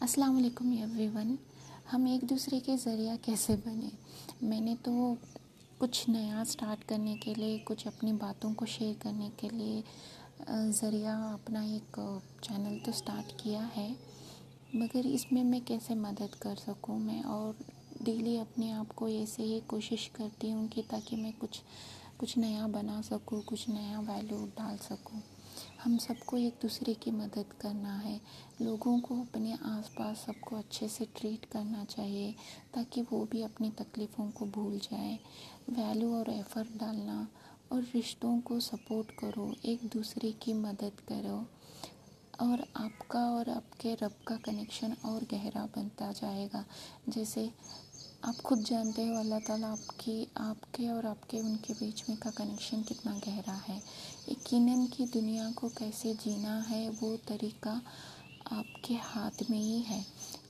अस्सलाम वालेकुम एवरीवन हम एक दूसरे के ज़रिया कैसे बने? मैंने तो कुछ नया स्टार्ट करने के लिए, कुछ अपनी बातों को शेयर करने के लिए ज़रिया अपना एक चैनल तो स्टार्ट किया है। मगर इसमें मैं कैसे मदद कर सकूँ? मैं और डेली अपने आप को ऐसे ही कोशिश करती हूँ कि ताकि मैं कुछ कुछ नया बना सकूँ, कुछ नया वैल्यू डाल सकूँ। हम सबको एक दूसरे की मदद करना है। लोगों को अपने आसपास सबको अच्छे से ट्रीट करना चाहिए, ताकि वो भी अपनी तकलीफ़ों को भूल जाए। वैल्यू और एफ़र्ट डालना और रिश्तों को सपोर्ट करो, एक दूसरे की मदद करो। और आपका और आपके रब का कनेक्शन और गहरा बनता जाएगा। जैसे आप खुद जानते हो अल्लाह ताला आपकी, आपके और आपके उनके बीच में का कनेक्शन कितना गहरा है। यकीनन की दुनिया को कैसे जीना है, वो तरीका आपके हाथ में ही है।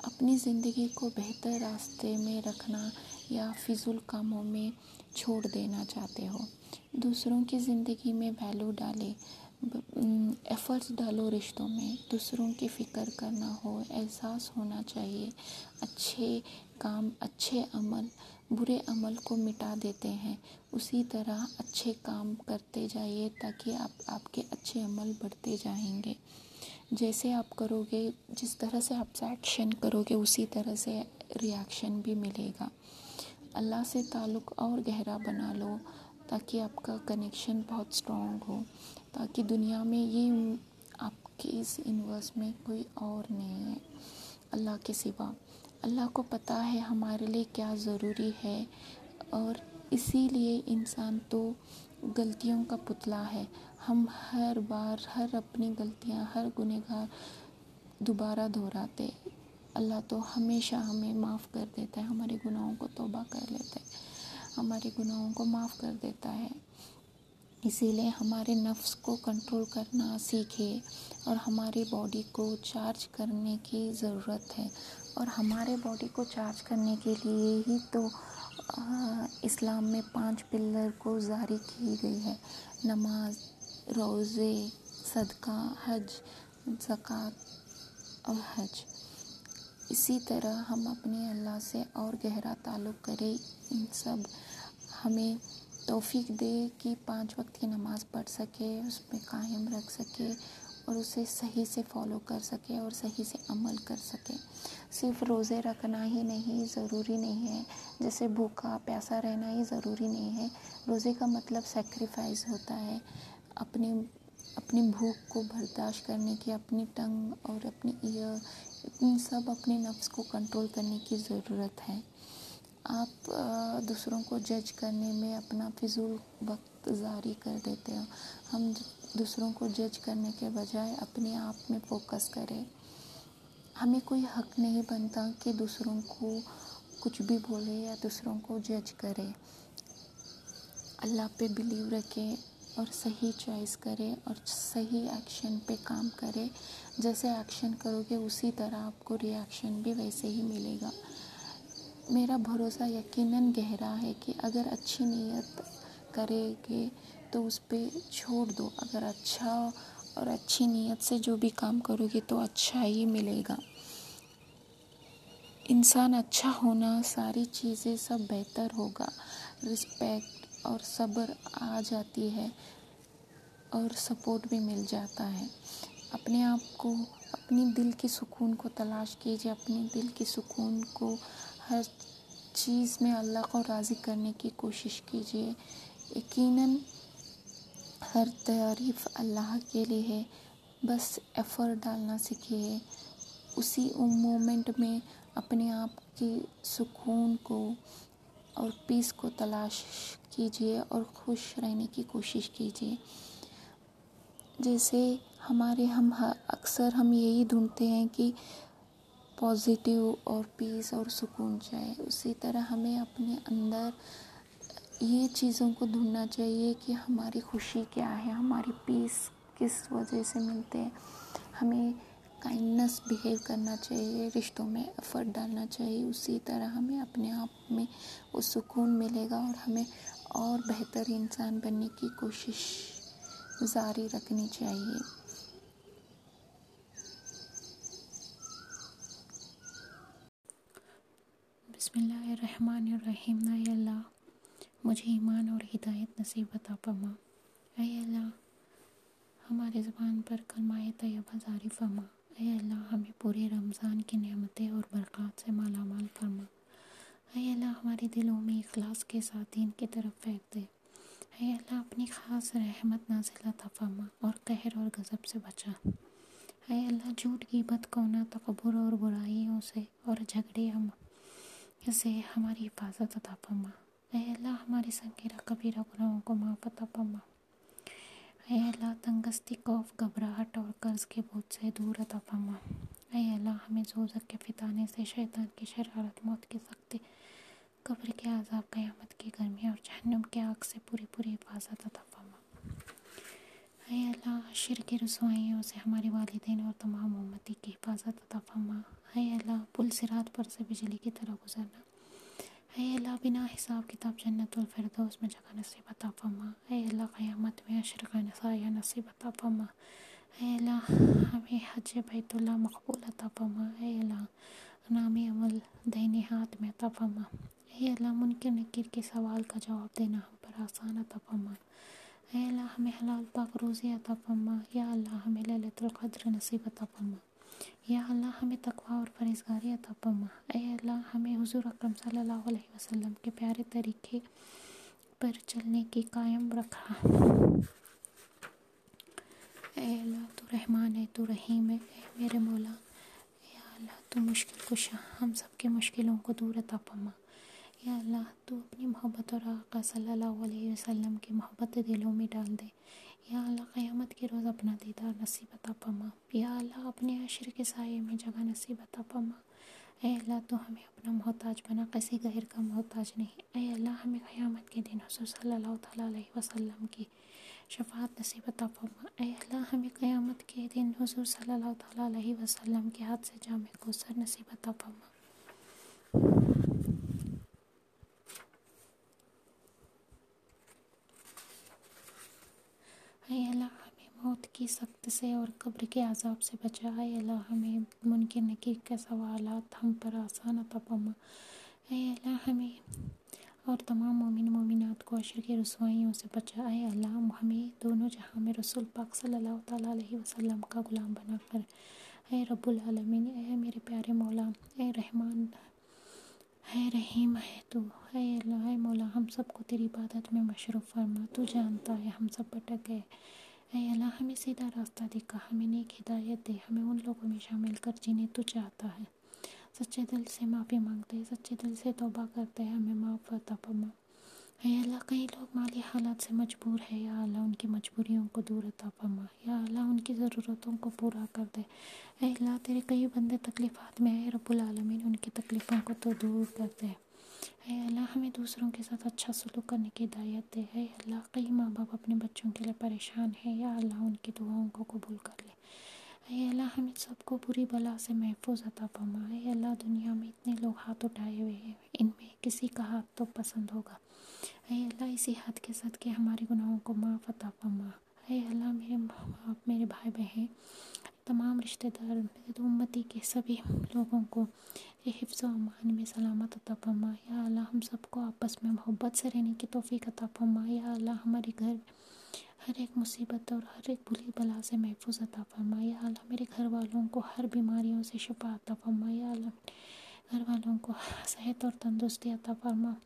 अपनी ज़िंदगी को बेहतर रास्ते में रखना या फिजूल कामों में छोड़ देना चाहते हो। दूसरों की ज़िंदगी में वैल्यू डालें। एफ़र्ट्स डालो रिश्तों में, दूसरों की फ़िक्र करना हो, एहसास होना चाहिए। अच्छे काम, अच्छे अमल, बुरे अमल को मिटा देते हैं। उसी तरह अच्छे काम करते जाइए ताकि आप, आपके अच्छे अमल बढ़ते जाएँगे। जैसे आप करोगे, जिस तरह से आप एक्शन करोगे, उसी तरह से रिएक्शन भी मिलेगा। अल्लाह से ताल्लुक़ और गहरा बना लो। ताकि आपका कनेक्शन बहुत स्ट्रॉन्ग हो, ताकि दुनिया में ये आपके इस यूनिवर्स में कोई और नहीं है। अल्लाह के सिवा। अल्लाह को पता है हमारे लिए क्या ज़रूरी है और इसीलिए इंसान तो गलतियों का पुतला है। हम हर बार हर अपनी गलतियाँ, हर गुनहगार दोबारा दोहराते। अल्लाह तो हमेशा हमें माफ़ कर देता है, हमारे गुनाहों को तोबा कर लेता है। हमारे गुनाहों को माफ़ कर देता है। इसीलिए हमारे नफ्स को कंट्रोल करना सीखे और हमारी बॉडी को चार्ज करने की ज़रूरत है। और हमारे बॉडी को चार्ज करने के लिए ही तो इस्लाम में पाँच पिलर को जारी की गई है। नमाज़, रोज़े, सदका, हज, ज़क़़त और हज। इसी तरह हम अपने अल्लाह से और गहरा ताल्लुक़ करें। इन सब हमें तोफ़ी दे कि पाँच वक्त की नमाज़ पढ़ सके, उसमें कायम रख सके और उसे सही से फॉलो कर सके और सही से अमल कर सके। सिर्फ़ रोज़े रखना ही नहीं, ज़रूरी नहीं है। जैसे भूखा, प्यासा रहना ही ज़रूरी नहीं है। रोज़े का मतलब सेक्रीफाइस होता है। अपनी अपनी भूख को बर्दाश्त करने की, अपनी टंग और अपनी ईयर इन सब अपने नफ्स को कंट्रोल करने की ज़रूरत है। आप दूसरों को जज करने में अपना फिजूल वक्त जारी कर देते हो। हम दूसरों को जज करने के बजाय अपने आप में फोकस करें। हमें कोई हक नहीं बनता कि दूसरों को कुछ भी बोले या दूसरों को जज करे। अल्लाह पे बिलीव रखें और सही चॉइस करें और सही एक्शन पे काम करें। जैसे एक्शन करोगे, उसी तरह आपको रिएक्शन भी वैसे ही मिलेगा। मेरा भरोसा यकीनन गहरा है कि अगर अच्छी नीयत करेंगे तो उस पर छोड़ दो। अगर अच्छा और अच्छी नीयत से जो भी काम करोगे तो अच्छा ही मिलेगा। इंसान अच्छा होना, सारी चीज़ें सब बेहतर होगा। रिस्पेक्ट और सब्र आ जाती है और सपोर्ट भी मिल जाता है। अपने आप को, अपनी दिल की सुकून को तलाश कीजिए। अपने दिल की सुकून को हर चीज़ में अल्लाह को राज़ी करने की कोशिश कीजिए। यकीनन, हर तारीफ़ अल्लाह के लिए है। बस एफ़र्ट डालना सीखिए। उसी मोमेंट में अपने आप की सुकून को और पीस को तलाश कीजिए और खुश रहने की कोशिश कीजिए। जैसे हमारे हम अक्सर हम यही ढूंढते हैं कि पॉजिटिव और पीस और सुकून चाहिए उसी तरह हमें अपने अंदर ये चीज़ों को ढूंढना चाहिए कि हमारी खुशी क्या है, हमारी पीस किस वजह से मिलते हैं। हमें काइंडनेस बिहेव करना चाहिए, रिश्तों में एफर्ट डालना चाहिए। उसी तरह हमें अपने आप में वो सुकून मिलेगा और हमें और बेहतर इंसान बनने की कोशिश जारी रखनी चाहिए। बिस्मिल्लाहिर्रहमानिर्रहीम। अल्लाह, मुझे ईमान और हिदायत नसीब अता फरमा। अल्लाह, हमारे ज़बान पर कलमाए तैयबा जारी फरमा। अल्लाह, हमें पूरे रमज़ान की नेमतें और बरक़ात से मालामाल फरमा। अल्लाह, हमारे दिलों में इखलास के साथ दीन की तरफ़ फेंक दे। अल्लाह, अपनी ख़ास रहमत नाजिल अता फरमा और कहर और गज़ब से बचा। अल्लाह, झूठ की बद कोना तकबर और बुराइयों से और झगड़े हम से हमारी हिफाजत अता फरमा। अल्लाह हमारी संगीरा कबीरा गुनाहों को माफ़ अता फरमा। अल्लाह तंगस्ती, खौफ, घबराहट और कर्ज के बोझ से दूर अता फरमा। अल्लाह हमें जोजक के फिताने से शैतान की शरारत, मौत की सख्ती, कब्र के आज़ाब, क़यामत की गर्मी और जहन्नुम के आग से पूरी पूरी हिफाजत अता अल्लाह शिर की रसवाइयों से हमारे वालदेन और तमाम उम्मती की हिफाजत अता फरमा। है अल्लाह, पुल सिरात पर से बिजली की तरह गुजरना। है अल्लाह, बिना हिसाब किताब जन्नतुल फिरदौस में जगह नसीब अता फरमा। है अल्लाह, क़यामत में अशरक नसाया नसीब अता फरमा। है अल्लाह, हमें हज बैतुल्ला मकबूल अता फरमा। है अल्लाह नामी अमल दैनी हाथ में अता फरमा। है अल्लाह, मुनकर नकीर के सवाल का जवाब देना हम पर आसान अता फरमा। अल्लाह हमें हलाल पाक रोज़ी अता फरमा या अल्लाह हमें लैलतुल नसीब अता फरमा या अल्लाह हमें तकवा और फरेजगारी अता फरमा अल्लाह हमें हुजूर अकरम सल्लल्लाहु अलैहि वसल्लम के प्यारे तरीके पर चलने की कायम रखा अल्लाह तू रहमान है तू रहीम है मेरे मौला या अल्लाह तू मुश्किल कुशा हम सब के मुश्किलों को दूर अता फरमा या अल्लाह तो अपनी मोहब्बत और आका सल्लल्लाहु अलैहि वसल्लम की मोहब्बत दिलों में डाल दे या अल्लाह क़यामत के रोज़ अपना दीदार नसीब अता फरमा या अल्लाह अपने अशर के साय में जगह नसीब अता फरमा ए अल्लाह तो हमें अपना मोहताज बना किसी गैर का मोहताज नहीं ए अल्लाह हमें क़यामत के दिन हजूर सल्लल्लाहु अलैहि वसल्लम की शफात नसीब अता फरमा ए अल्लाह हमें क़यामत के दिन हजूर सल्लल्लाहु अलैहि वसल्लम के हाथ से जाम को सर नसीब अता फरमा अल्लाह हमें मौत की सख्त से और कब्र के आज़ाब से बचाए अल्लाह हमें मुनकर नकीर के सवाल हम पर आसान अता पमा अल्लाह हमें और तमाम मोमिन मोमिनत को अशर की रसवाइयों से बचाए अल्लाह हमें दोनों जहाँ में रसूल पाक सल्लल्लाहु अलैहि वसल्लम का गुलाम बनाकर ए रब्बुल आलमीन। ए मेरे प्यारे मौला ए रहमान है रहीम है तू। है अल्लाह मौला, हम सबको तेरी इबादत में मशरूफ़ फरमा। तू जानता है हम सब भटक गए। अल्लाह हमें सीधा रास्ता दिखा, हमें नेक हिदायत दे, हमें उन लोगों में शामिल कर जिन्हें तू चाहता है। सच्चे दिल से माफ़ी मांगते हैं, सच्चे दिल से तौबा करते हैं, हमें माफ़ अता फरमा है अल्लाह, कई लोग माली हालात से मजबूर है, या अल्लाह उनकी मजबूरियों को दूर अता फरमा या अल्लाह उनकी ज़रूरतों को पूरा कर दे। अल्लाह, तेरे कई बंदे तकलीफ़ात में है, रब्बुल आलमीन, उनकी तकलीफ़ों को तो दूर कर दे। अल्लाह हमें दूसरों के साथ अच्छा सलूक करने की हिदायत दे है। अल्लाह कई माँ बाप अपने बच्चों के लिए परेशान है, या अल्लाह उनकी दुआओं को कबूल कर ले। अल्लाह हमें सबको बुरी बला से महफूज अता फरमा अल्लाह दुनिया में इतने लोग हाथ उठाए हुए हैं, इनमें किसी का हाथ तो पसंद होगा। अल्लाह इसी हाथ के साथ के हमारे गुनाहों को माफ़ अता फरमा। अल्लाह मेरे माँ बाप मेरे भाई बहन तमाम रिश्तेदार उम्मती के सभी लोगों को हिफ्ज़ अमान में सलामत अता फरमा या अल्लाह, हम सबको आपस में मोहब्बत से रहने की तोफ़ी अता फरमा या अल्लाह, हमारे घर हर एक मुसीबत और हर एक बुरी बला से महफूज अता फरमा या अल्लाह, मेरे घर वालों को हर बीमारियों से शिफा अता फरमा या अल्लाह घर वालों को सेहत और तंदुरुस्ती अता फरमा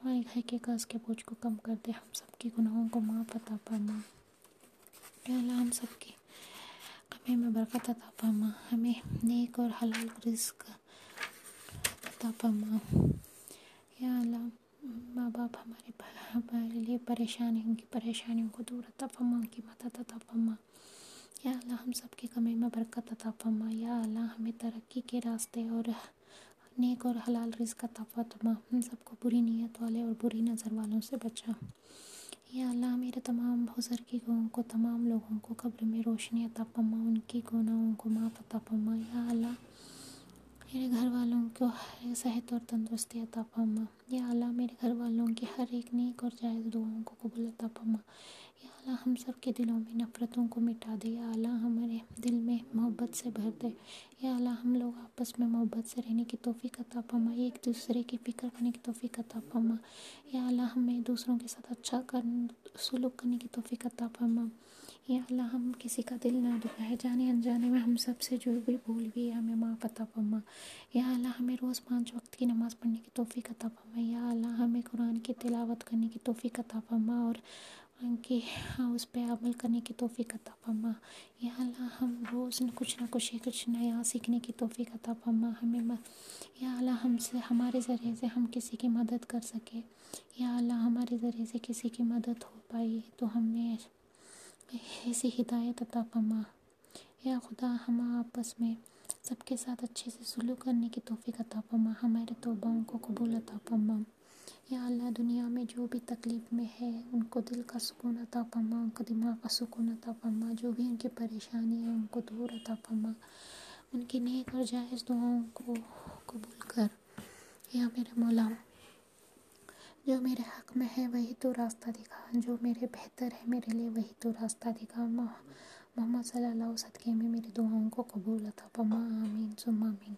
हमारे घर के कर्ज के बोझ को कम कर दे। हम सबके गुनाहों को माफ़ अता फरमा या अल्लाह, हम सबके कमे में बरकत अता फरमा। हमें नेक और हलाल रिस्क अता फरमा। या अल्लाह माँ बाप हमारे हमारे लिए परेशानी उनकी परेशानियों को दूर अता फरमा, उनकी मदद अता फरमा। या अल्लाह, हम सबके कमे में बरकत अता फरमा। या अल्लाह, हमें तरक्की के रास्ते और नेक और हलाल रिस्क अता फरमा। हम सबको बुरी नीयत वाले और बुरी नज़र वालों से बचा। या अल्लाह मेरे तमाम बुज़ुर्गों को तमाम लोगों को कब्र में रोशनी अता फरमा उनकी गुनाहों को माफ़ अता फरमा या अल्लाह, मेरे घर वालों को हर सेहत और तंदुरुस्ती अता फरमा या अल्लाह, मेरे घर वालों की हर एक नेक और जायज़ दुआओं को कबूल अता फरमा या अल्लाह हम सब के दिलों में नफ़रतों को मिटा दे। या अल्लाह हमारे दिल में मोहब्बत से भर दे। या अल्लाह हम लोग आपस में मोहब्बत से रहने की तोफ़ी अता फरमा। एक दूसरे की फ़िक्र करने की तोफ़ी अता फरमा। या अल्लाह हमें दूसरों के साथ अच्छा कर सलूक करने की तोफ़ी अता फरमा। या अल्लाह हम किसी का दिल ना दुखाए। जाने अनजाने में हम सबसे जो भी भूल भी हमें माफ़ अता फरमा। या अल्लाह हमें रोज़ पाँच वक्त की नमाज़ पढ़ने की तोफ़ी अता फरमा। या अल्लाह हमें कुरान की तिलावत करने की तोफ़ी अता फरमा। और उनकी हाँ उस पर अमल करने की तोफ़ी अता फरमा। या अल्लाह हम रोज़ कुछ ना कुछ कुछ नया सीखने की तोफ़ी अता फरमा हमें म, या अल्लाह हमसे हमारे ज़रिए से हम किसी की मदद कर सके। या अल्लाह हमारे ज़रिए से किसी की मदद हो पाई तो हमें ऐसी हिदायत अता फरमा। या खुदा हम आपस में सबके साथ अच्छे से सुलूक करने की तोफ़ी अता फरमा हमारे तोबाओं को कबूल अता फरमा। या अल्लाह दुनिया में जो भी तकलीफ़ में है, उनको दिल का सुकून अता फरमा, उनको दिमाग का सुकून अता फरमा, जो भी उनकी परेशानी है, उनको दूर अता फरमा। उनकी नेक और जायज़ दुआओं को कबूल कर। या मेरे मौला, जो मेरे हक में है, वही तो रास्ता दिखा। जो मेरे बेहतर है, मेरे लिए वही तो रास्ता दिखा। मोहम्मद सल्लल्लाहु वसल्लम में मेरी दुआओं को कबूल अता फरमा। आमीन, सुम्मा आमीन।